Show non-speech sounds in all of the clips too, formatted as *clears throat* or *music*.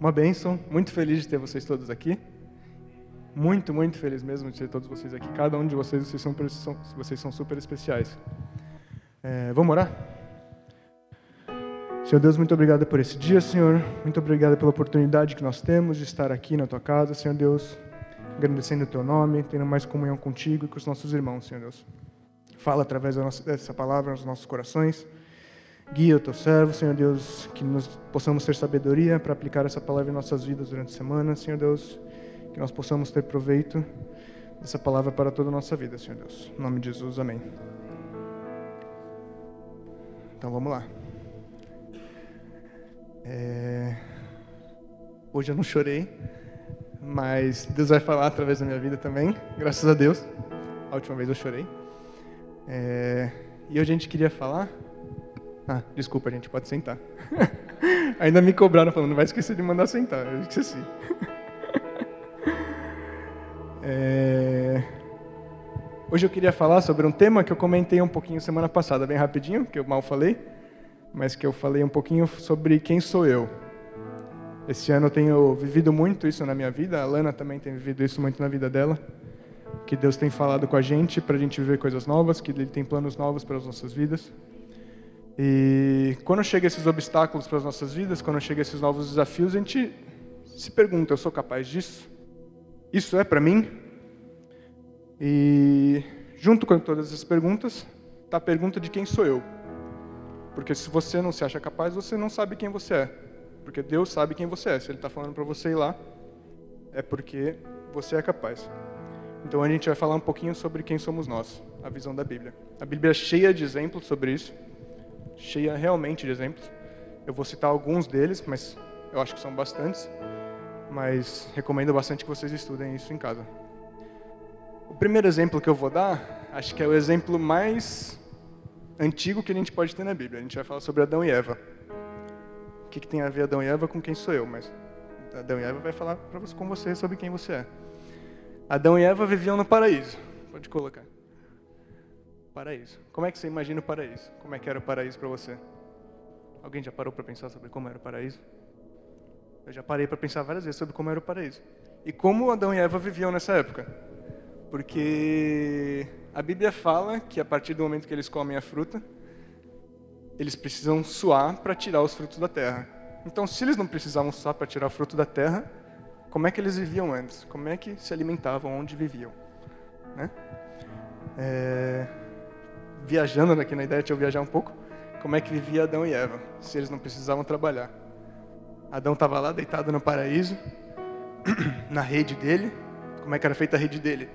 Uma bênção, muito feliz de ter vocês todos aqui. Muito, muito feliz mesmo de ter todos vocês aqui. Cada um de vocês, vocês são, vocês são super especiais. É, vamos orar? Senhor Deus, muito obrigado por esse dia, Senhor. Muito obrigado pela oportunidade que nós temos de estar aqui na tua casa, Senhor Deus. Agradecendo o teu nome, tendo mais comunhão contigo e com os nossos irmãos, Senhor Deus. Fala através dessa palavra nos nossos corações. Guia o teu servo, Senhor Deus, que nós possamos ter sabedoria para aplicar essa palavra em nossas vidas durante a semana, Senhor Deus. Que nós possamos ter proveito dessa palavra para toda a nossa vida, Senhor Deus. Em nome de Jesus, amém. Então vamos lá. É... Hoje eu não chorei, mas Deus vai falar através da minha vida também, graças a Deus. A última vez eu chorei. É... E hoje a gente queria falar. Ah, desculpa, gente pode sentar. *laughs* Ainda me cobraram falando, não vai esquecer de mandar sentar. Eu esqueci. *laughs* É... Hoje eu queria falar sobre um tema que eu comentei um pouquinho semana passada, bem rapidinho, que eu mal falei, mas que eu falei um pouquinho sobre quem sou eu. Esse ano eu tenho vivido muito isso na minha vida, a Lana também tem vivido isso muito na vida dela. Que Deus tem falado com a gente para a gente viver coisas novas, que Ele tem planos novos para as nossas vidas. E quando chegam esses obstáculos para as nossas vidas, quando chegam esses novos desafios, a gente se pergunta: eu sou capaz disso? Isso é para mim? E junto com todas essas perguntas, está a pergunta de quem sou eu. Porque se você não se acha capaz, você não sabe quem você é. Porque Deus sabe quem você é. Se Ele está falando para você ir lá, é porque você é capaz. Então a gente vai falar um pouquinho sobre quem somos nós, a visão da Bíblia. A Bíblia é cheia de exemplos sobre isso, cheia realmente de exemplos. Eu vou citar alguns deles, mas eu acho que são bastantes mas recomendo bastante que vocês estudem isso em casa. O primeiro exemplo que eu vou dar, acho que é o exemplo mais antigo que a gente pode ter na Bíblia. A gente vai falar sobre Adão e Eva. O que, que tem a ver Adão e Eva com quem sou eu? Mas Adão e Eva vai falar você, com você sobre quem você é. Adão e Eva viviam no paraíso. Pode colocar. Paraíso. Como é que você imagina o paraíso? Como é que era o paraíso para você? Alguém já parou para pensar sobre como era o paraíso? Eu já parei para pensar várias vezes sobre como era o paraíso. E como Adão e Eva viviam nessa época. Porque a Bíblia fala que a partir do momento que eles comem a fruta, eles precisam suar para tirar os frutos da terra. Então, se eles não precisavam suar para tirar o fruto da terra, como é que eles viviam antes? Como é que se alimentavam? Onde viviam? Né? É... Viajando aqui na ideia, deixa eu viajar um pouco. Como é que vivia Adão e Eva, se eles não precisavam trabalhar? Adão estava lá deitado no paraíso, *clears throat* na rede dele. Como é que era feita a rede dele?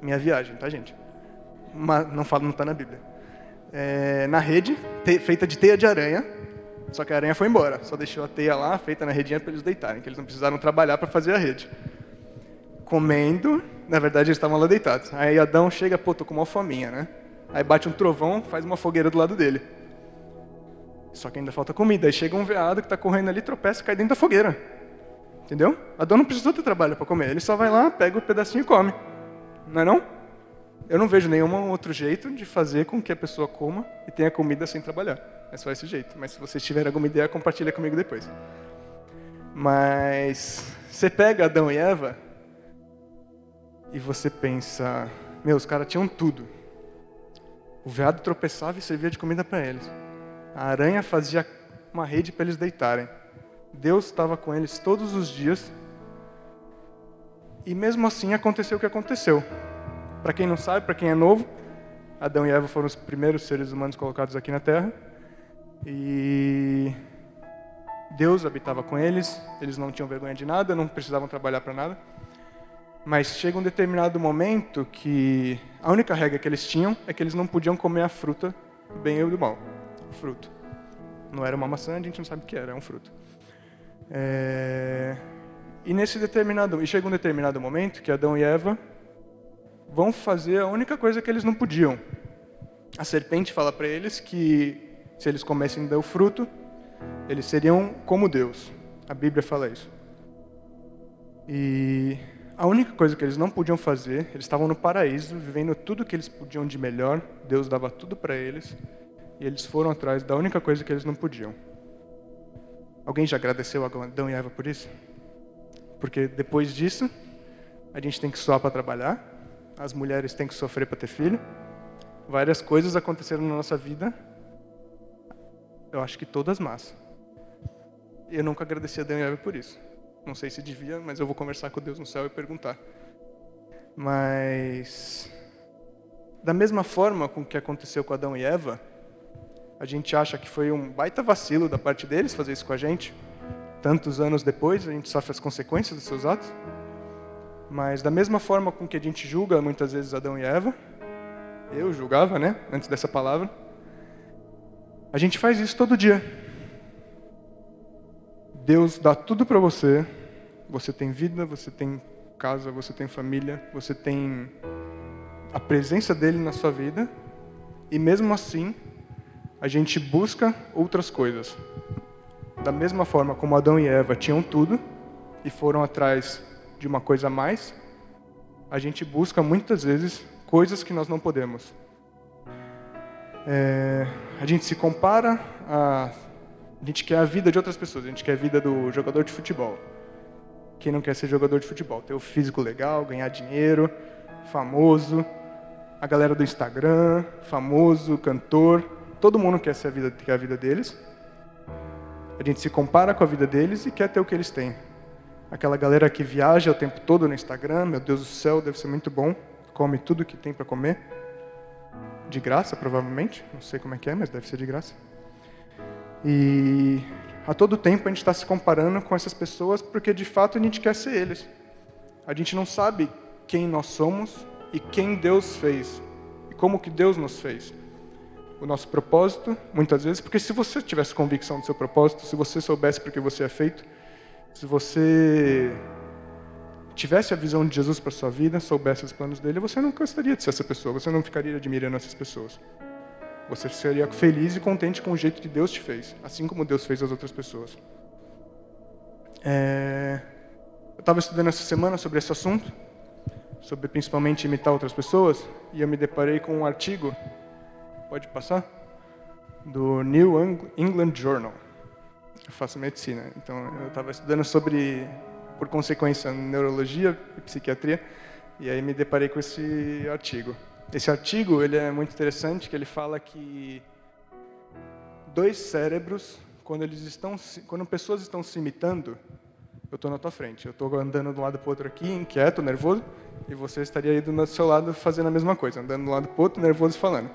Minha viagem, tá, gente? Uma, não fala, não está na Bíblia. É, na rede, te, feita de teia de aranha. Só que a aranha foi embora. Só deixou a teia lá, feita na redinha, para eles deitarem, que eles não precisaram trabalhar para fazer a rede. Comendo, na verdade eles estavam lá deitados. Aí Adão chega, pô, tô com uma fominha, né? Aí bate um trovão, faz uma fogueira do lado dele. Só que ainda falta comida. Aí chega um veado que está correndo ali, tropeça e cai dentro da fogueira. Entendeu? Adão não precisou ter trabalho para comer. Ele só vai lá, pega o pedacinho e come. Não é não? Eu não vejo nenhum outro jeito de fazer com que a pessoa coma e tenha comida sem trabalhar. É só esse jeito. Mas se vocês tiverem alguma ideia, compartilha comigo depois. Mas você pega Adão e Eva e você pensa, meu, os caras tinham tudo. O veado tropeçava e servia de comida para eles. A aranha fazia uma rede para eles deitarem. Deus estava com eles todos os dias. E mesmo assim aconteceu o que aconteceu. Para quem não sabe, para quem é novo, Adão e Eva foram os primeiros seres humanos colocados aqui na Terra. E Deus habitava com eles, eles não tinham vergonha de nada, não precisavam trabalhar para nada. Mas chega um determinado momento que a única regra que eles tinham é que eles não podiam comer a fruta do bem ou do mal fruto. Não era uma maçã, a gente não sabe o que era, é um fruto. É... E nesse determinado, e chega um determinado momento que Adão e Eva vão fazer a única coisa que eles não podiam. A serpente fala para eles que se eles comessem do fruto, eles seriam como Deus. A Bíblia fala isso. E a única coisa que eles não podiam fazer, eles estavam no paraíso, vivendo tudo que eles podiam de melhor, Deus dava tudo para eles, e eles foram atrás da única coisa que eles não podiam. Alguém já agradeceu a Adão e Eva por isso? Porque depois disso, a gente tem que suar para trabalhar, as mulheres têm que sofrer para ter filho, várias coisas aconteceram na nossa vida, eu acho que todas más. Eu nunca agradeci a Adão e Eva por isso. Não sei se devia, mas eu vou conversar com Deus no céu e perguntar. Mas da mesma forma com que aconteceu com Adão e Eva, a gente acha que foi um baita vacilo da parte deles fazer isso com a gente. Tantos anos depois, a gente sofre as consequências dos seus atos. Mas da mesma forma com que a gente julga muitas vezes Adão e Eva, eu julgava, né, antes dessa palavra, a gente faz isso todo dia. Deus dá tudo para você. Você tem vida, você tem casa, você tem família, você tem a presença dele na sua vida. E mesmo assim, a gente busca outras coisas. Da mesma forma como Adão e Eva tinham tudo e foram atrás de uma coisa a mais, a gente busca muitas vezes coisas que nós não podemos. É, a gente se compara a a gente quer a vida de outras pessoas, a gente quer a vida do jogador de futebol. Quem não quer ser jogador de futebol? Ter o físico legal, ganhar dinheiro, famoso, a galera do Instagram, famoso, cantor. Todo mundo quer ser a vida, quer a vida deles. A gente se compara com a vida deles e quer ter o que eles têm. Aquela galera que viaja o tempo todo no Instagram, meu Deus do céu, deve ser muito bom, come tudo que tem para comer. De graça, provavelmente. Não sei como é que é, mas deve ser de graça. E a todo tempo a gente está se comparando com essas pessoas porque de fato a gente quer ser eles. A gente não sabe quem nós somos e quem Deus fez e como que Deus nos fez. O nosso propósito, muitas vezes, porque se você tivesse convicção do seu propósito, se você soubesse porque você é feito, se você tivesse a visão de Jesus para sua vida, soubesse os planos dele, você não gostaria de ser essa pessoa, você não ficaria admirando essas pessoas. Você seria feliz e contente com o jeito que Deus te fez, assim como Deus fez as outras pessoas. É... Eu estava estudando essa semana sobre esse assunto, sobre principalmente imitar outras pessoas, e eu me deparei com um artigo, pode passar? Do New England Journal. Eu faço medicina, então eu estava estudando sobre, por consequência, neurologia e psiquiatria, e aí me deparei com esse artigo. Esse artigo ele é muito interessante, que ele fala que dois cérebros, quando eles estão, quando pessoas estão se imitando, eu estou na tua frente, eu estou andando de um lado para o outro aqui, inquieto, nervoso, e você estaria aí do seu lado fazendo a mesma coisa, andando de um lado para o outro, nervoso falando.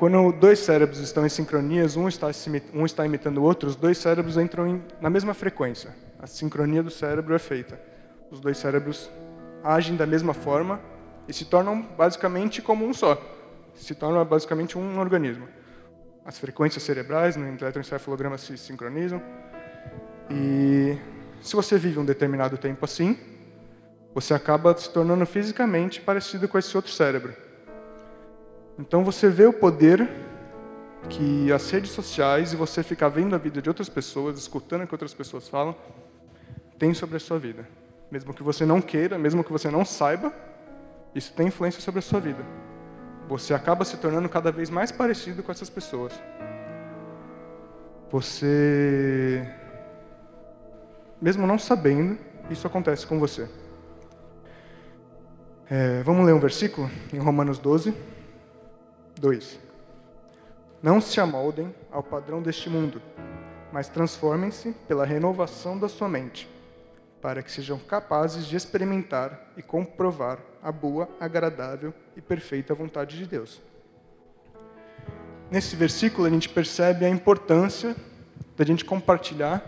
Quando dois cérebros estão em sincronia, um está, um está imitando o outro, os dois cérebros entram em, na mesma frequência. A sincronia do cérebro é feita. Os dois cérebros agem da mesma forma e se tornam basicamente como um só. Se torna basicamente um organismo. As frequências cerebrais no eletroencefalograma se sincronizam. E se você vive um determinado tempo assim, você acaba se tornando fisicamente parecido com esse outro cérebro. Então você vê o poder que as redes sociais e você ficar vendo a vida de outras pessoas, escutando o que outras pessoas falam, tem sobre a sua vida. Mesmo que você não queira, mesmo que você não saiba, isso tem influência sobre a sua vida. Você acaba se tornando cada vez mais parecido com essas pessoas. Você, mesmo não sabendo, isso acontece com você. É, vamos ler um versículo em Romanos 12, 2. Não se amoldem ao padrão deste mundo, mas transformem-se pela renovação da sua mente para que sejam capazes de experimentar e comprovar a boa, agradável e perfeita vontade de Deus. Nesse versículo, a gente percebe a importância da gente compartilhar,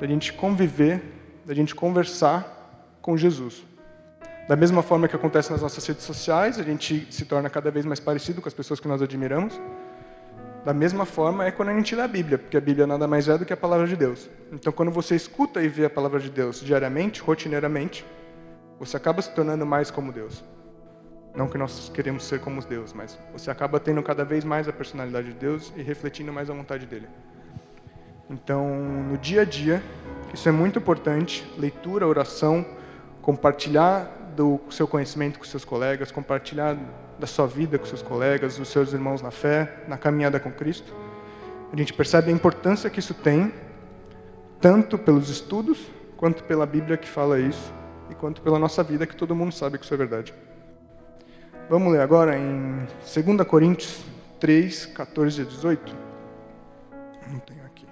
da gente conviver, da gente conversar com Jesus. Da mesma forma que acontece nas nossas redes sociais, a gente se torna cada vez mais parecido com as pessoas que nós admiramos. Da mesma forma é quando a gente lê a Bíblia, porque a Bíblia nada mais é do que a palavra de Deus. Então, quando você escuta e vê a palavra de Deus diariamente, rotineiramente, você acaba se tornando mais como Deus. Não que nós queremos ser como Deus, mas você acaba tendo cada vez mais a personalidade de Deus e refletindo mais a vontade dele. Então, no dia a dia, isso é muito importante: leitura, oração, compartilhar do seu conhecimento com seus colegas, compartilhar da sua vida com seus colegas, dos seus irmãos na fé, na caminhada com Cristo. A gente percebe a importância que isso tem tanto pelos estudos, quanto pela Bíblia que fala isso, e quanto pela nossa vida, que todo mundo sabe que isso é verdade. Vamos ler agora em 2 Coríntios 3, 14 a 18. Não tenho aqui.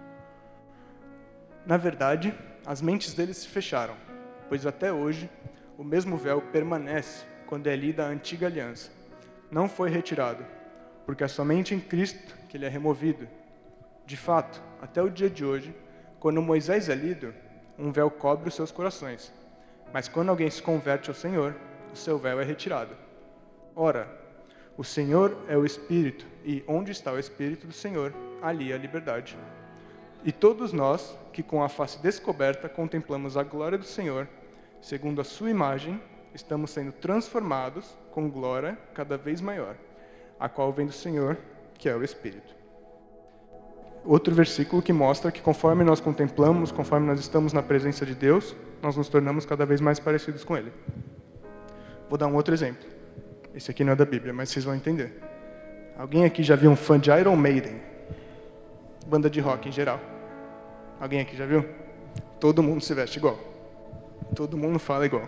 Na verdade, as mentes deles se fecharam, pois até hoje o mesmo véu permanece quando é lida a antiga aliança. Não foi retirado, porque é somente em Cristo que ele é removido. De fato, até o dia de hoje, quando Moisés é lido, um véu cobre os seus corações. Mas quando alguém se converte ao Senhor, o seu véu é retirado. Ora, o Senhor é o Espírito, e onde está o Espírito do Senhor, ali a liberdade. E todos nós, que com a face descoberta contemplamos a glória do Senhor, segundo a sua imagem, estamos sendo transformados com glória cada vez maior, a qual vem do Senhor, que é o Espírito. Outro versículo que mostra que conforme nós contemplamos, conforme nós estamos na presença de Deus, nós nos tornamos cada vez mais parecidos com Ele. Vou dar um outro exemplo. Esse aqui não é da Bíblia, mas vocês vão entender. Alguém aqui já viu um fã de Iron Maiden? Banda de rock em geral. Alguém aqui já viu? Todo mundo se veste igual. Todo mundo fala igual.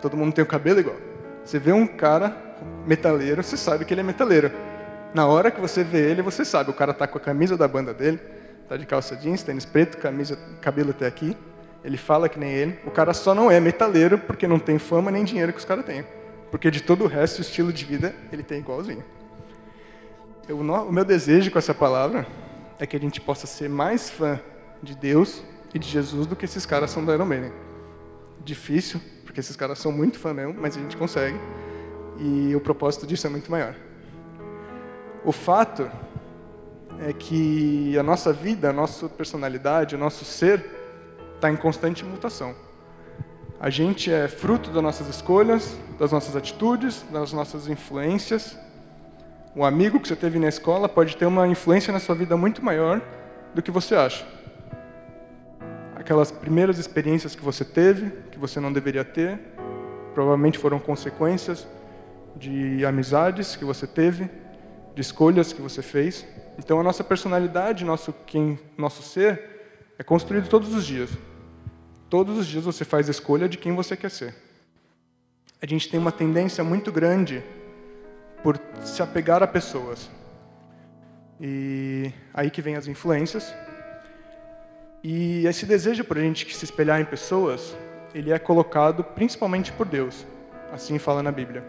Todo mundo tem o cabelo igual. Você vê um cara metaleiro, você sabe que ele é metaleiro. Na hora que você vê ele, você sabe. O cara tá com a camisa da banda dele, tá de calça jeans, tênis preto, camisa, cabelo até aqui. Ele fala que nem ele. O cara só não é metaleiro porque não tem fama nem dinheiro que os caras têm. Porque de todo o resto, o estilo de vida, ele tem igualzinho. Eu, o meu desejo com essa palavra é que a gente possa ser mais fã de Deus e de Jesus do que esses caras são da Iron Maiden. Difícil, porque esses caras são muito fã mesmo, mas a gente consegue. E o propósito disso é muito maior. O fato é que a nossa vida, a nossa personalidade, o nosso ser está em constante mutação. A gente é fruto das nossas escolhas, das nossas atitudes, das nossas influências. Um amigo que você teve na escola pode ter uma influência na sua vida muito maior do que você acha. Aquelas primeiras experiências que você teve, que você não deveria ter, provavelmente foram consequências de amizades que você teve, de escolhas que você fez. Então a nossa personalidade, nosso quem, nosso ser é construído todos os dias. Todos os dias você faz a escolha de quem você quer ser. A gente tem uma tendência muito grande por se apegar a pessoas. E aí que vem as influências. E esse desejo por a gente se espelhar em pessoas, ele é colocado principalmente por Deus. Assim fala na Bíblia.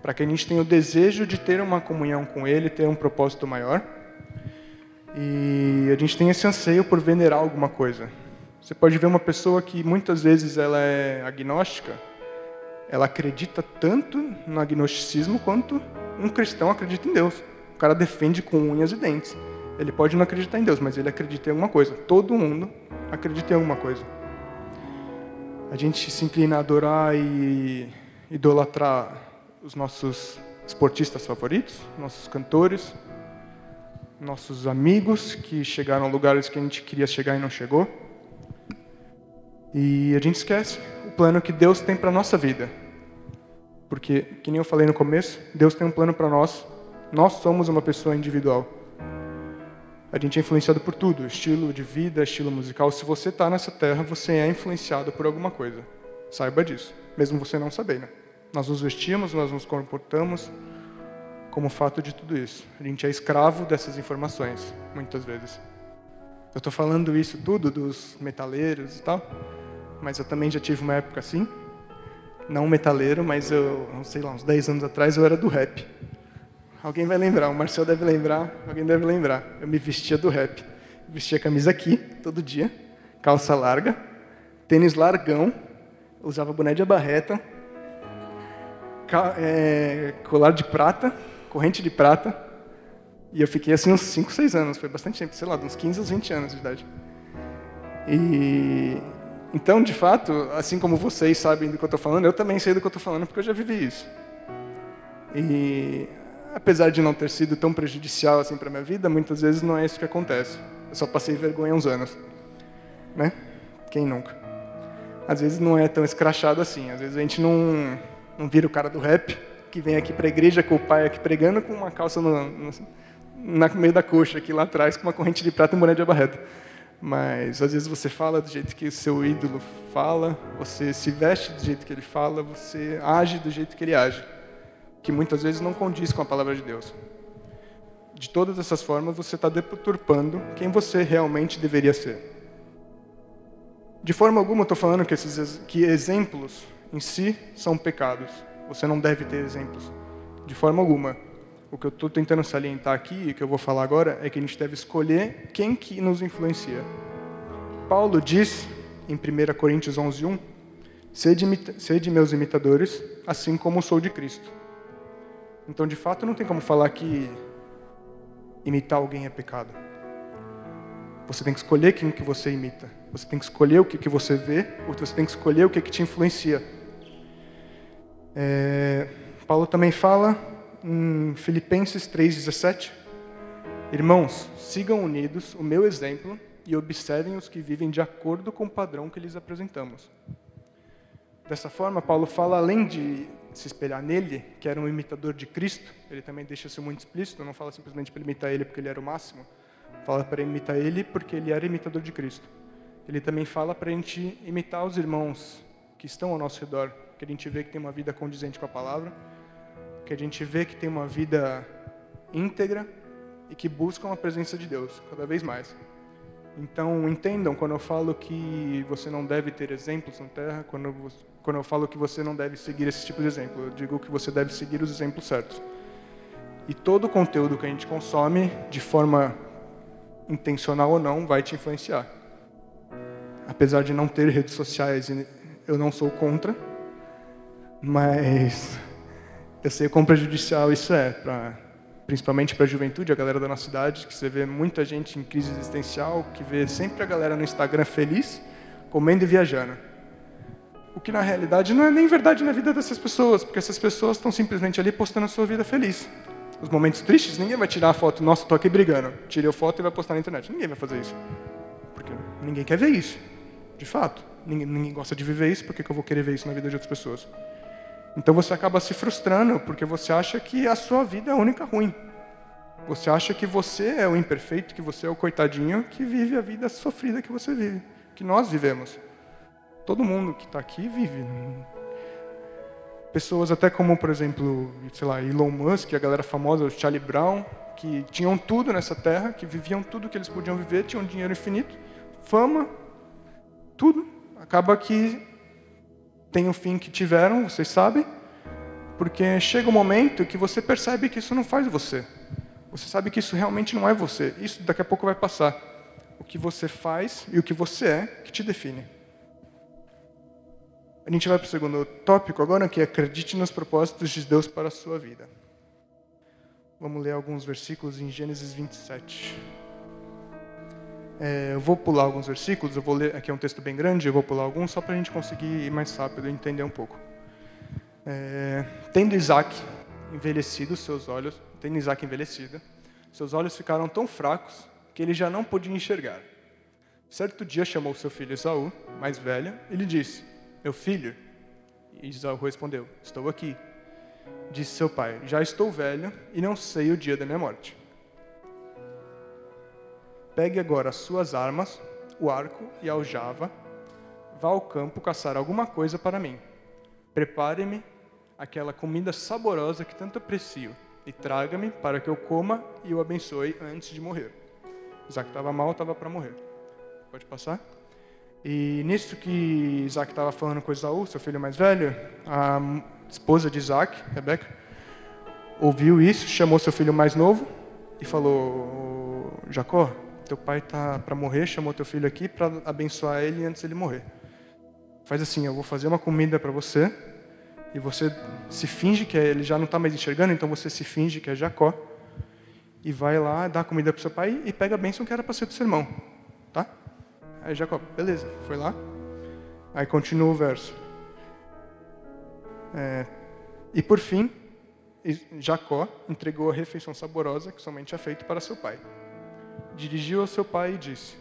Para que a gente tenha o desejo de ter uma comunhão com Ele, ter um propósito maior. E a gente tem esse anseio por venerar alguma coisa. Você pode ver uma pessoa que muitas vezes ela é agnóstica, ela acredita tanto no agnosticismo quanto um cristão acredita em Deus. O cara defende com unhas e dentes. Ele pode não acreditar em Deus, mas ele acredita em alguma coisa. Todo mundo acredita em alguma coisa. A gente se inclina a adorar e idolatrar os nossos esportistas favoritos, nossos cantores, nossos amigos que chegaram a lugares que a gente queria chegar e não chegou. E a gente esquece o plano que Deus tem para nossa vida. Porque, que nem eu falei no começo, Deus tem um plano para nós. Nós somos uma pessoa individual. A gente é influenciado por tudo, estilo de vida, estilo musical. Se você está nessa terra, você é influenciado por alguma coisa. Saiba disso, mesmo você não sabendo. Nós nos vestimos, nós nos comportamos como fato de tudo isso. A gente é escravo dessas informações, muitas vezes. Eu estou falando isso tudo dos metaleiros e tal, mas eu também já tive uma época assim. Não metaleiro, mas eu, sei lá, uns 10 anos atrás eu era do rap. Alguém vai lembrar, o Marcel deve lembrar, alguém deve lembrar. Eu me vestia do rap. Vestia camisa aqui, todo dia, calça larga, tênis largão, usava boné de abarreta, é, colar de prata, corrente de prata, e eu fiquei assim uns 5, 6 anos, foi bastante tempo, sei lá, uns 15 aos 20 anos de idade. E então, de fato, assim como vocês sabem do que eu estou falando, eu também sei do que eu estou falando porque eu já vivi isso. E apesar de não ter sido tão prejudicial assim para minha vida, muitas vezes não é isso que acontece. Eu só passei vergonha uns anos, né? Quem nunca? Às vezes não é tão escrachado assim. Às vezes a gente não não vira o cara do rap que vem aqui para a igreja com o pai aqui pregando com uma calça no, no, no meio da coxa aqui lá atrás com uma corrente de prata e um de abarreta. Mas às vezes você fala do jeito que o seu ídolo fala, você se veste do jeito que ele fala, você age do jeito que ele age, que muitas vezes não condiz com a palavra de Deus. De todas essas formas, você está deturpando quem você realmente deveria ser. De forma alguma, estou falando que, esses, que exemplos em si são pecados. Você não deve ter exemplos. De forma alguma. O que eu estou tentando salientar aqui e que eu vou falar agora é que a gente deve escolher quem que nos influencia. Paulo diz em 1 Coríntios 11:1, sede, sede meus imitadores, assim como sou de Cristo. Então, de fato, não tem como falar que imitar alguém é pecado. Você tem que escolher quem que você imita. Você tem que escolher o que, que você vê, ou você tem que escolher o que, que te influencia. É, Paulo também fala em Filipenses 3,17: Irmãos, sigam unidos o meu exemplo e observem os que vivem de acordo com o padrão que lhes apresentamos. Dessa forma, Paulo fala, além de se espelhar nele, que era um imitador de Cristo, ele também deixa isso muito explícito, não fala simplesmente para imitar ele porque ele era o máximo, fala para imitar ele porque ele era imitador de Cristo. Ele também fala para a gente imitar os irmãos que estão ao nosso redor, que a gente vê que tem uma vida condizente com a palavra, que a gente vê que tem uma vida íntegra e que buscam a presença de Deus cada vez mais. Então, entendam quando eu falo que você não deve ter exemplos na terra, quando quando eu falo que você não deve seguir esse tipo de exemplo, eu digo que você deve seguir os exemplos certos. E todo o conteúdo que a gente consome, de forma intencional ou não, vai te influenciar. Apesar de não ter redes sociais, eu não sou contra, mas eu sei quão prejudicial isso é, pra, principalmente para a juventude, a galera da nossa cidade, que você vê muita gente em crise existencial, que vê sempre a galera no Instagram feliz, comendo e viajando. O que na realidade não é nem verdade na vida dessas pessoas, porque essas pessoas estão simplesmente ali postando a sua vida feliz. Os momentos tristes, ninguém vai tirar a foto, nossa, tô aqui brigando. Tirei a foto e vai postar na internet. Ninguém vai fazer isso. Porque ninguém quer ver isso. De fato. Ninguém, ninguém gosta de viver isso, por que eu vou querer ver isso na vida de outras pessoas? Então você acaba se frustrando, porque você acha que a sua vida é a única ruim. Você acha que você é o imperfeito, que você é o coitadinho que vive a vida sofrida que você vive, que nós vivemos. Todo mundo que está aqui vive. Pessoas até como, por exemplo, sei lá, Elon Musk, a galera famosa, o Charlie Brown, que tinham tudo nessa terra, que viviam tudo que eles podiam viver, tinham dinheiro infinito, fama, tudo. Acaba que tem o fim que tiveram, vocês sabem, porque chega um momento que você percebe que isso não faz você. Você sabe que isso realmente não é você. Isso daqui a pouco vai passar. O que você faz e o que você é que te define. A gente vai para o segundo tópico agora, que é acredite nos propósitos de Deus para a sua vida. Vamos ler alguns versículos em Gênesis 27. É, eu vou pular alguns versículos, eu vou ler, aqui é um texto bem grande, eu vou pular alguns só para a gente conseguir ir mais rápido e entender um pouco. É, tendo Isaac envelhecido seus olhos, tendo Isaac envelhecido, seus olhos ficaram tão fracos que ele já não podia enxergar. Certo dia chamou seu filho Esaú, mais velho, e lhe disse: Meu filho. E Esaú respondeu: Estou aqui. Disse seu pai: Já estou velho e não sei o dia da minha morte. Pegue agora as suas armas, o arco e a aljava, vá ao campo caçar alguma coisa para mim. Prepare-me aquela comida saborosa que tanto aprecio e traga-me para que eu coma e o abençoe antes de morrer. Isaac estava mal, estava para morrer. Pode passar? E nisso que Isaac estava falando com Esaú, seu filho mais velho, a esposa de Isaac, Rebeca, ouviu isso, chamou seu filho mais novo e falou: Jacó, teu pai está para morrer, chamou teu filho aqui para abençoar ele antes ele morrer. Faz assim, eu vou fazer uma comida para você e você se finge que é, ele já não está mais enxergando, então você se finge que é Jacó e vai lá dar comida para seu pai e pega a bênção que era para ser do seu irmão, tá? Aí Jacó, beleza, foi lá. Aí continua o verso. É, e por fim, Jacó entregou a refeição saborosa que somente tinha feito para seu pai dirigiu ao seu pai e disse: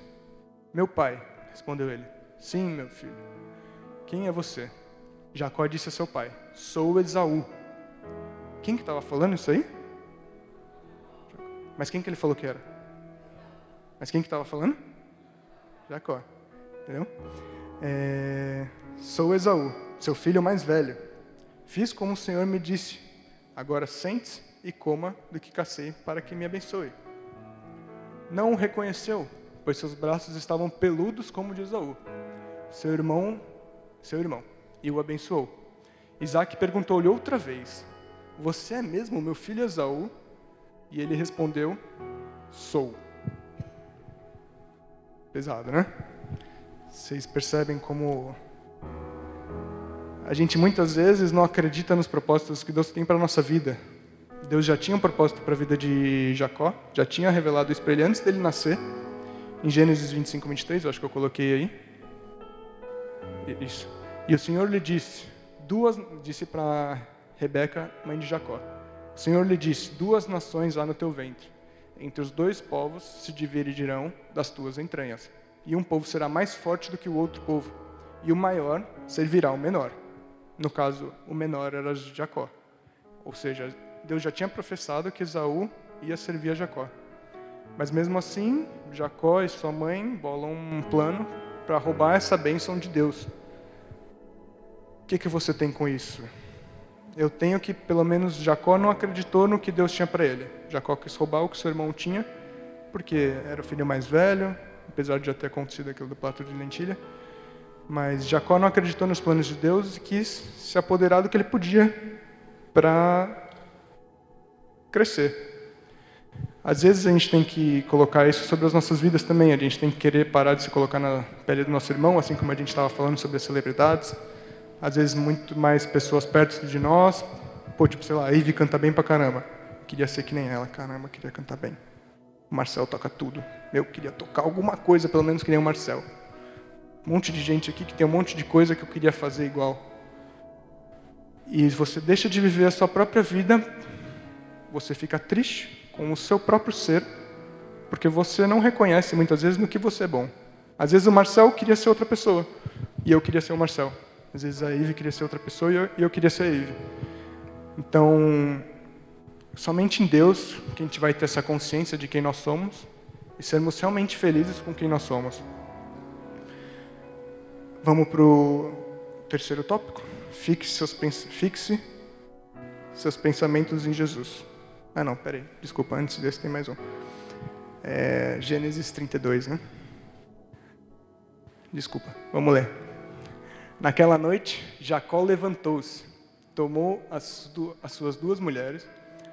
Meu pai, respondeu ele. Sim, meu filho. Quem é você? Jacó disse a seu pai: Sou Esaú. Quem que estava falando isso aí? Mas quem que ele falou que era? Mas quem que estava falando? Jacó. Entendeu? É, sou Esaú, seu filho mais velho. Fiz como o Senhor me disse. Agora sente-se e coma do que cacei para que me abençoe. Não o reconheceu, pois seus braços estavam peludos como de Esaú, seu irmão, seu irmão, e o abençoou. Isaac perguntou-lhe outra vez: Você é mesmo meu filho Esaú? E ele respondeu: Sou. Pesado, né? Vocês percebem como a gente muitas vezes não acredita nos propósitos que Deus tem para a nossa vida. Deus já tinha um propósito para a vida de Jacó, já tinha revelado isso para ele antes dele nascer. Em Gênesis 25, 23, eu acho que eu coloquei aí. Isso. E o Senhor lhe disse, duas, disse para Rebeca, mãe de Jacó. O Senhor lhe disse: Duas nações há no teu ventre. Entre os dois povos se dividirão das tuas entranhas. E um povo será mais forte do que o outro povo, e o maior servirá ao menor. No caso, o menor era Jacó. Ou seja, Deus já tinha professado que Esaú ia servir a Jacó. Mas mesmo assim, Jacó e sua mãe bolam um plano para roubar essa bênção de Deus. O que, que você tem com isso? Eu tenho que, pelo menos, Jacó não acreditou no que Deus tinha para ele. Jacó quis roubar o que seu irmão tinha, porque era o filho mais velho, apesar de já ter acontecido aquilo do prato de lentilha. Mas Jacó não acreditou nos planos de Deus e quis se apoderar do que ele podia para crescer. Às vezes a gente tem que colocar isso sobre as nossas vidas também. A gente tem que querer parar de se colocar na pele do nosso irmão, assim como a gente estava falando sobre as celebridades. Às vezes muito mais pessoas perto de nós. Pô, tipo, sei lá, a Ivy canta bem pra caramba. Queria ser que nem ela, caramba, queria cantar bem. O Marcel toca tudo. Eu queria tocar alguma coisa, pelo menos que nem o Marcel. Um monte de gente aqui que tem um monte de coisa que eu queria fazer igual. E você deixa de viver a sua própria vida, você fica triste com o seu próprio ser, porque você não reconhece muitas vezes no que você é bom. Às vezes o Marcel queria ser outra pessoa, e eu queria ser o Marcel. Às vezes a Ivy queria ser outra pessoa, e eu, e eu queria ser a Ivy. Então, somente em Deus que a gente vai ter essa consciência de quem nós somos e sermos realmente felizes com quem nós somos. Vamos para o terceiro tópico. Fixe seus, fixe seus pensamentos em Jesus. Ah, não, peraí. Desculpa, antes desse tem mais um. É, Gênesis 32, né? Desculpa, vamos ler. Naquela noite, Jacó levantou-se, tomou as, as suas duas mulheres,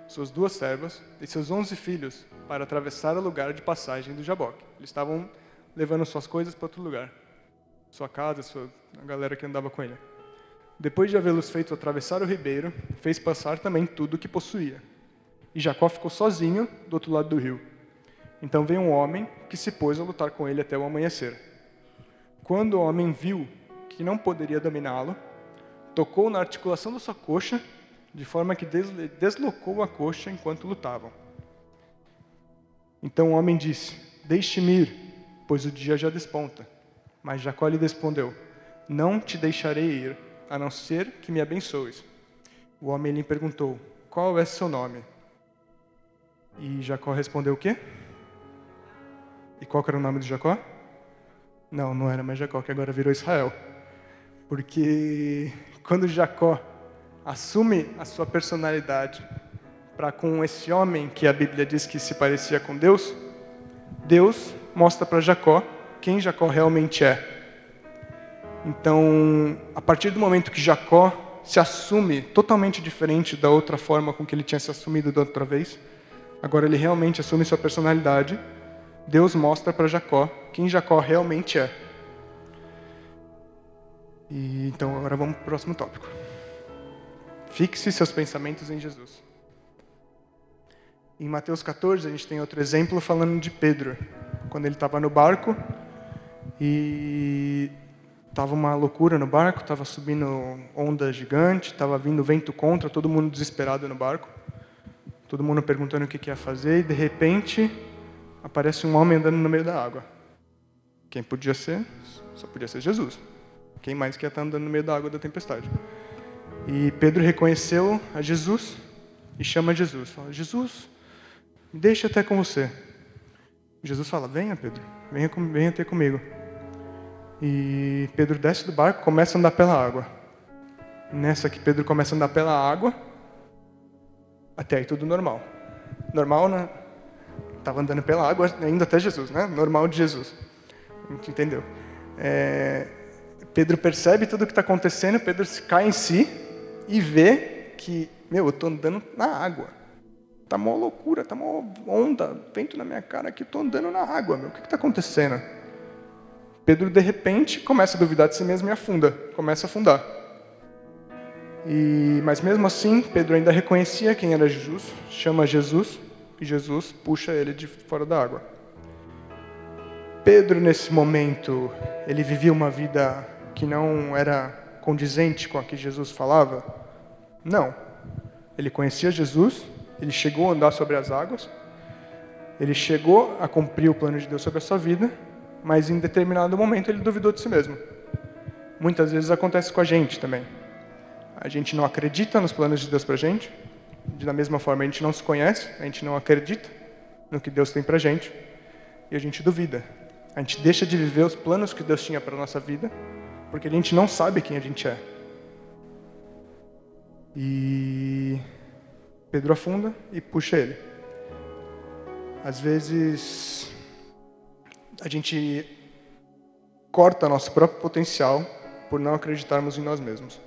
suas duas servas e seus onze filhos para atravessar o lugar de passagem do Jaboque. Eles estavam levando suas coisas para outro lugar sua casa, sua, a galera que andava com ele. Depois de havê-los feito atravessar o ribeiro, fez passar também tudo o que possuía. E Jacó ficou sozinho do outro lado do rio. Então veio um homem que se pôs a lutar com ele até o amanhecer. Quando o homem viu que não poderia dominá-lo, tocou na articulação da sua coxa, de forma que deslocou a coxa enquanto lutavam. Então o homem disse: Deixe-me ir, pois o dia já desponta. Mas Jacó lhe respondeu: Não te deixarei ir, a não ser que me abençoes. O homem lhe perguntou: Qual é seu nome? E Jacó respondeu o quê? E qual era o nome de Jacó? Não, não era mais Jacó, que agora virou Israel. Porque quando Jacó assume a sua personalidade para com esse homem que a Bíblia diz que se parecia com Deus, Deus mostra para Jacó quem Jacó realmente é. Então, a partir do momento que Jacó se assume totalmente diferente da outra forma com que ele tinha se assumido da outra vez, agora ele realmente assume sua personalidade, Deus mostra para Jacó quem Jacó realmente é. E, então, agora vamos para o próximo tópico. Fixe seus pensamentos em Jesus. Em Mateus 14, a gente tem outro exemplo falando de Pedro. Quando ele estava no barco, e tava uma loucura no barco, tava subindo onda gigante, tava vindo vento contra, todo mundo desesperado no barco. Todo mundo perguntando o que, que ia fazer e de repente aparece um homem andando no meio da água. Quem podia ser? Só podia ser Jesus. Quem mais que ia estar andando no meio da água da tempestade? E Pedro reconheceu a Jesus e chama Jesus. Fala: Jesus, me deixa até com você. Jesus fala: Venha, Pedro, venha, venha ter comigo. E Pedro desce do barco, começa a andar pela água. Nessa que Pedro começa a andar pela água, até aí tudo normal. Normal, né? Tava andando pela água, indo até Jesus, né? Normal de Jesus. A gente entendeu. É, Pedro percebe tudo o que está acontecendo, Pedro cai em si e vê que, meu, eu estou andando na água. Tá mó loucura, tá mó onda, vento na minha cara aqui, estou andando na água, meu. O que está acontecendo? Pedro, de repente, começa a duvidar de si mesmo e afunda, começa a afundar. E, mas mesmo assim, Pedro ainda reconhecia quem era Jesus, chama Jesus, e Jesus puxa ele de fora da água. Pedro, nesse momento, ele vivia uma vida que não era condizente com a que Jesus falava? Não. Ele conhecia Jesus, ele chegou a andar sobre as águas, ele chegou a cumprir o plano de Deus sobre a sua vida, mas em determinado momento ele duvidou de si mesmo. Muitas vezes acontece com a gente também. A gente não acredita nos planos de Deus para a gente, da mesma forma a gente não se conhece, a gente não acredita no que Deus tem para a gente, e a gente duvida. A gente deixa de viver os planos que Deus tinha para a nossa vida porque a gente não sabe quem a gente é. E Pedro afunda e puxa ele. Às vezes a gente corta nosso próprio potencial por não acreditarmos em nós mesmos.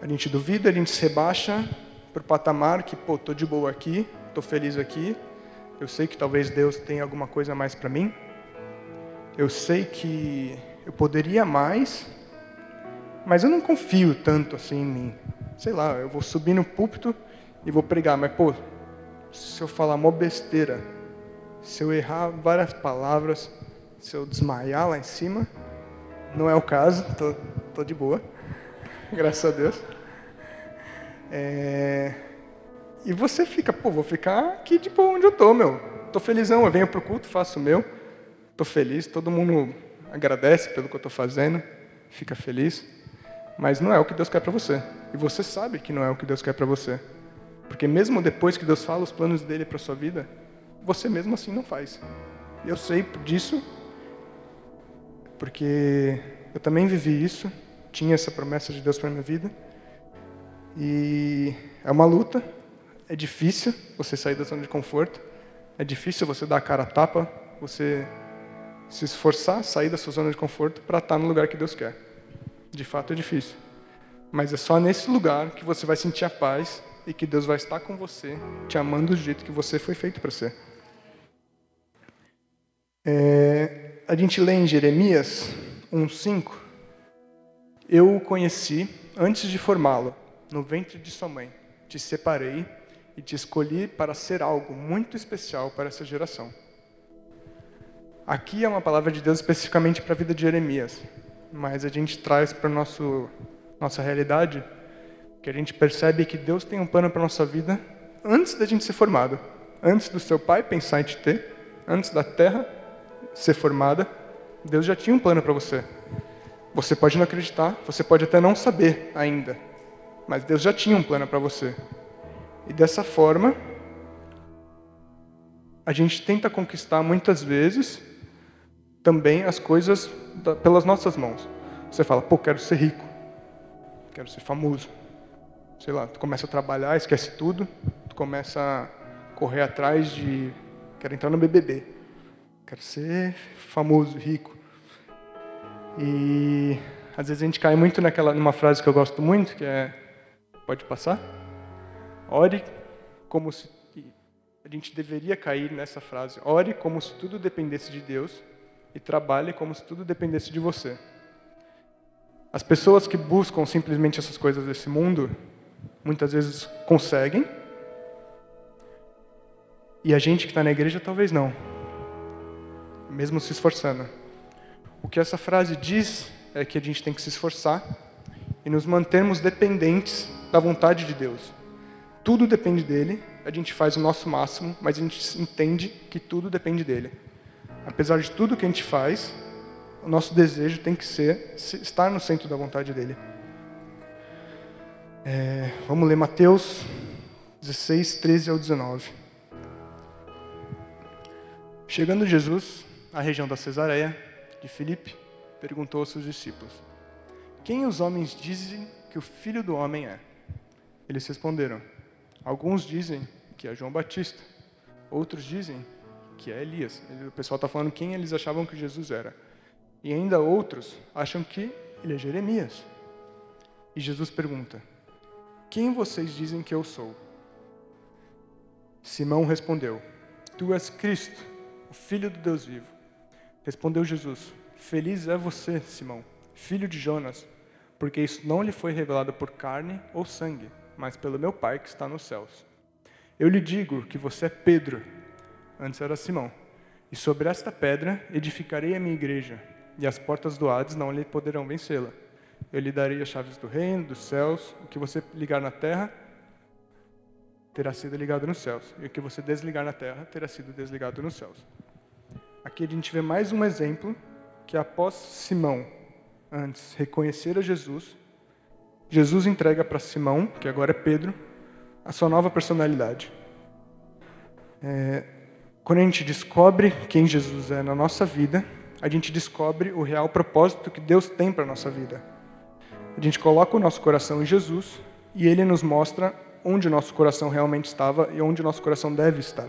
A gente duvida, a gente se rebaixa para o patamar que, pô, tô de boa aqui, tô feliz aqui. Eu sei que talvez Deus tenha alguma coisa a mais para mim. Eu sei que eu poderia mais, mas eu não confio tanto assim em mim. Sei lá, eu vou subir no púlpito e vou pregar, mas pô, se eu falar mó besteira, se eu errar várias palavras, se eu desmaiar lá em cima, não é o caso, tô, tô de boa, *laughs* graças a Deus. É... E você fica, pô, vou ficar aqui de boa onde eu tô, meu. Tô felizão, eu venho pro culto, faço o meu, tô feliz, todo mundo agradece pelo que eu estou fazendo, fica feliz, mas não é o que Deus quer para você. E você sabe que não é o que Deus quer para você. Porque mesmo depois que Deus fala os planos dele para sua vida, você mesmo assim não faz. Eu sei disso, porque eu também vivi isso, tinha essa promessa de Deus para minha vida. E é uma luta, é difícil você sair da zona de conforto, é difícil você dar a cara a tapa, você se esforçar, sair da sua zona de conforto para estar no lugar que Deus quer. De fato é difícil. Mas é só nesse lugar que você vai sentir a paz e que Deus vai estar com você, te amando do jeito que você foi feito para ser. É, a gente lê em Jeremias 1,5: Eu o conheci antes de formá-lo, no ventre de sua mãe. Te separei e te escolhi para ser algo muito especial para essa geração. Aqui é uma palavra de Deus especificamente para a vida de Jeremias, mas a gente traz para nosso nossa realidade que a gente percebe que Deus tem um plano para nossa vida antes da gente ser formado, antes do seu pai pensar em te ter, antes da terra ser formada, Deus já tinha um plano para você. Você pode não acreditar, você pode até não saber ainda, mas Deus já tinha um plano para você. E dessa forma, a gente tenta conquistar muitas vezes também as coisas pelas nossas mãos. Você fala, pô, quero ser rico, quero ser famoso. Sei lá, tu começa a trabalhar, esquece tudo, tu começa a correr atrás de, quero entrar no BBB, quero ser famoso, rico. E às vezes a gente cai muito naquela, numa frase que eu gosto muito, que é, pode passar? Ore como se a gente deveria cair nessa frase. Ore como se tudo dependesse de Deus e trabalhe como se tudo dependesse de você. As pessoas que buscam simplesmente essas coisas desse mundo, muitas vezes conseguem, e a gente que está na igreja talvez não, mesmo se esforçando. O que essa frase diz é que a gente tem que se esforçar e nos mantermos dependentes da vontade de Deus. Tudo depende dele, a gente faz o nosso máximo, mas a gente entende que tudo depende dele apesar de tudo que a gente faz, o nosso desejo tem que ser estar no centro da vontade dele. É, vamos ler Mateus 16, 13 ao 19. Chegando Jesus à região da Cesareia de Filipe, perguntou aos seus discípulos: Quem os homens dizem que o filho do homem é? Eles responderam: Alguns dizem que é João Batista, outros dizem que é Elias. O pessoal está falando quem eles achavam que Jesus era. E ainda outros acham que ele é Jeremias. E Jesus pergunta: Quem vocês dizem que eu sou? Simão respondeu: Tu és Cristo, o Filho do Deus vivo. Respondeu Jesus: Feliz é você, Simão, filho de Jonas, porque isso não lhe foi revelado por carne ou sangue, mas pelo meu Pai que está nos céus. Eu lhe digo que você é Pedro, antes era Simão, e sobre esta pedra edificarei a minha igreja, e as portas do Hades não lhe poderão vencê-la. Eu lhe darei as chaves do reino, dos céus, o que você ligar na terra terá sido ligado nos céus, e o que você desligar na terra terá sido desligado nos céus. Aqui a gente vê mais um exemplo que após Simão antes reconhecer a Jesus, Jesus entrega para Simão, que agora é Pedro, a sua nova personalidade. É, quando a gente descobre quem Jesus é na nossa vida, a gente descobre o real propósito que Deus tem para a nossa vida. A gente coloca o nosso coração em Jesus e ele nos mostra onde o nosso coração realmente estava e onde o nosso coração deve estar.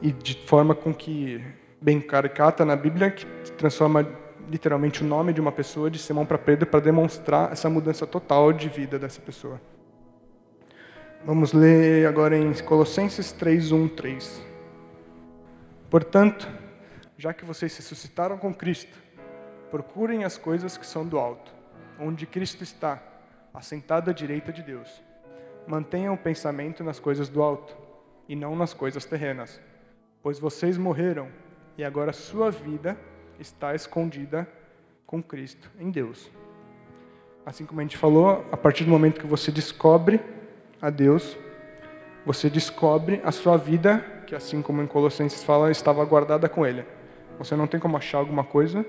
E de forma com que, bem caricata na Bíblia, que transforma literalmente o nome de uma pessoa de Simão para Pedro para demonstrar essa mudança total de vida dessa pessoa. Vamos ler agora em Colossenses 3, 1, 3. Portanto, já que vocês se suscitaram com Cristo, procurem as coisas que são do alto, onde Cristo está, assentado à direita de Deus. Mantenham o pensamento nas coisas do alto e não nas coisas terrenas, pois vocês morreram e agora sua vida está escondida com Cristo em Deus. Assim como a gente falou, a partir do momento que você descobre a Deus, você descobre a sua vida, que assim como em Colossenses fala, estava guardada com Ele. Você não tem como achar alguma coisa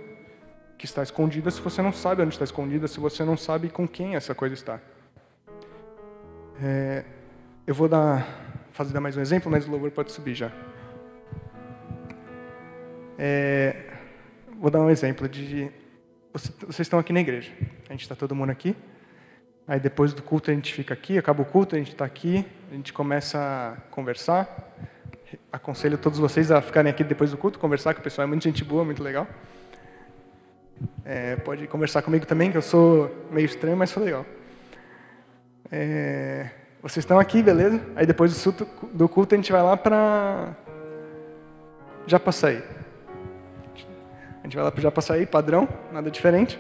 que está escondida se você não sabe onde está escondida, se você não sabe com quem essa coisa está. É, eu vou dar, fazer mais um exemplo, mas o louvor pode subir já. É, vou dar um exemplo de vocês estão aqui na igreja. A gente está todo mundo aqui. Aí depois do culto a gente fica aqui, acaba o culto, a gente está aqui, a gente começa a conversar. Aconselho todos vocês a ficarem aqui depois do culto, conversar com o pessoal, é muito gente boa, muito legal. É, pode conversar comigo também, que eu sou meio estranho, mas sou legal. É, vocês estão aqui, beleza? Aí depois do culto a gente vai lá para já passei. A gente vai lá para Japaçaí, padrão, nada diferente.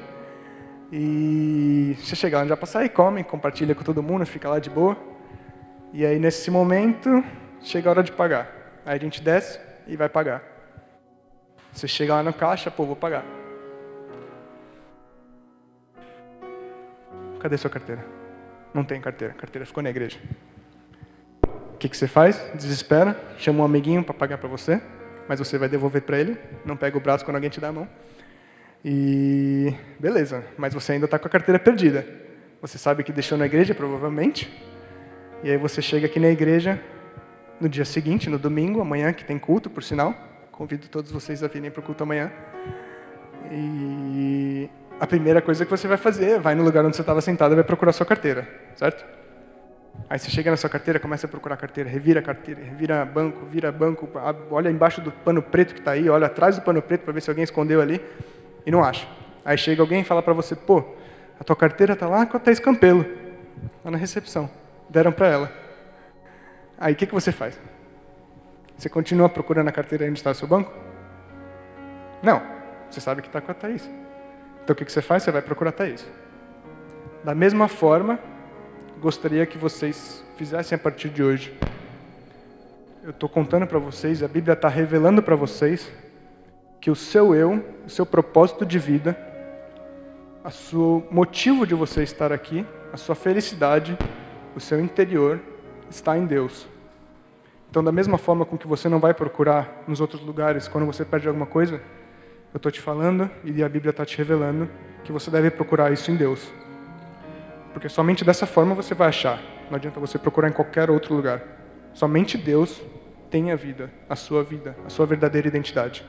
E você chega lá no Japaçaí, come, compartilha com todo mundo, fica lá de boa. E aí, nesse momento, chega a hora de pagar. Aí a gente desce e vai pagar. Você chega lá no caixa, pô, vou pagar. Cadê sua carteira? Não tem carteira. A carteira ficou na igreja. O que, que você faz? Desespera, chama um amiguinho para pagar para você mas você vai devolver para ele. Não pega o braço quando alguém te dá a mão. E beleza, mas você ainda está com a carteira perdida. Você sabe que deixou na igreja, provavelmente. E aí você chega aqui na igreja no dia seguinte, no domingo, amanhã, que tem culto, por sinal. Convido todos vocês a virem para o culto amanhã. E a primeira coisa que você vai fazer, vai no lugar onde você estava sentado e vai procurar sua carteira, certo? Aí você chega na sua carteira, começa a procurar a carteira, revira a carteira, revira banco, vira banco, olha embaixo do pano preto que está aí, olha atrás do pano preto para ver se alguém escondeu ali e não acha. Aí chega alguém e fala para você, pô, a tua carteira está lá com a Thais Campelo, lá na recepção. Deram para ela. Aí o que, que você faz? Você continua procurando a carteira onde está o seu banco? Não, você sabe que está com a Thaís. Então o que, que você faz? Você vai procurar a Thaís. Da mesma forma, gostaria que vocês fizessem a partir de hoje. Eu estou contando para vocês, a Bíblia está revelando para vocês que o seu eu, o seu propósito de vida, o seu motivo de você estar aqui, a sua felicidade, o seu interior está em Deus. Então, da mesma forma com que você não vai procurar nos outros lugares quando você perde alguma coisa, eu estou te falando e a Bíblia está te revelando que você deve procurar isso em Deus. Porque somente dessa forma você vai achar. Não adianta você procurar em qualquer outro lugar. Somente Deus tem a vida, a sua vida, a sua verdadeira identidade.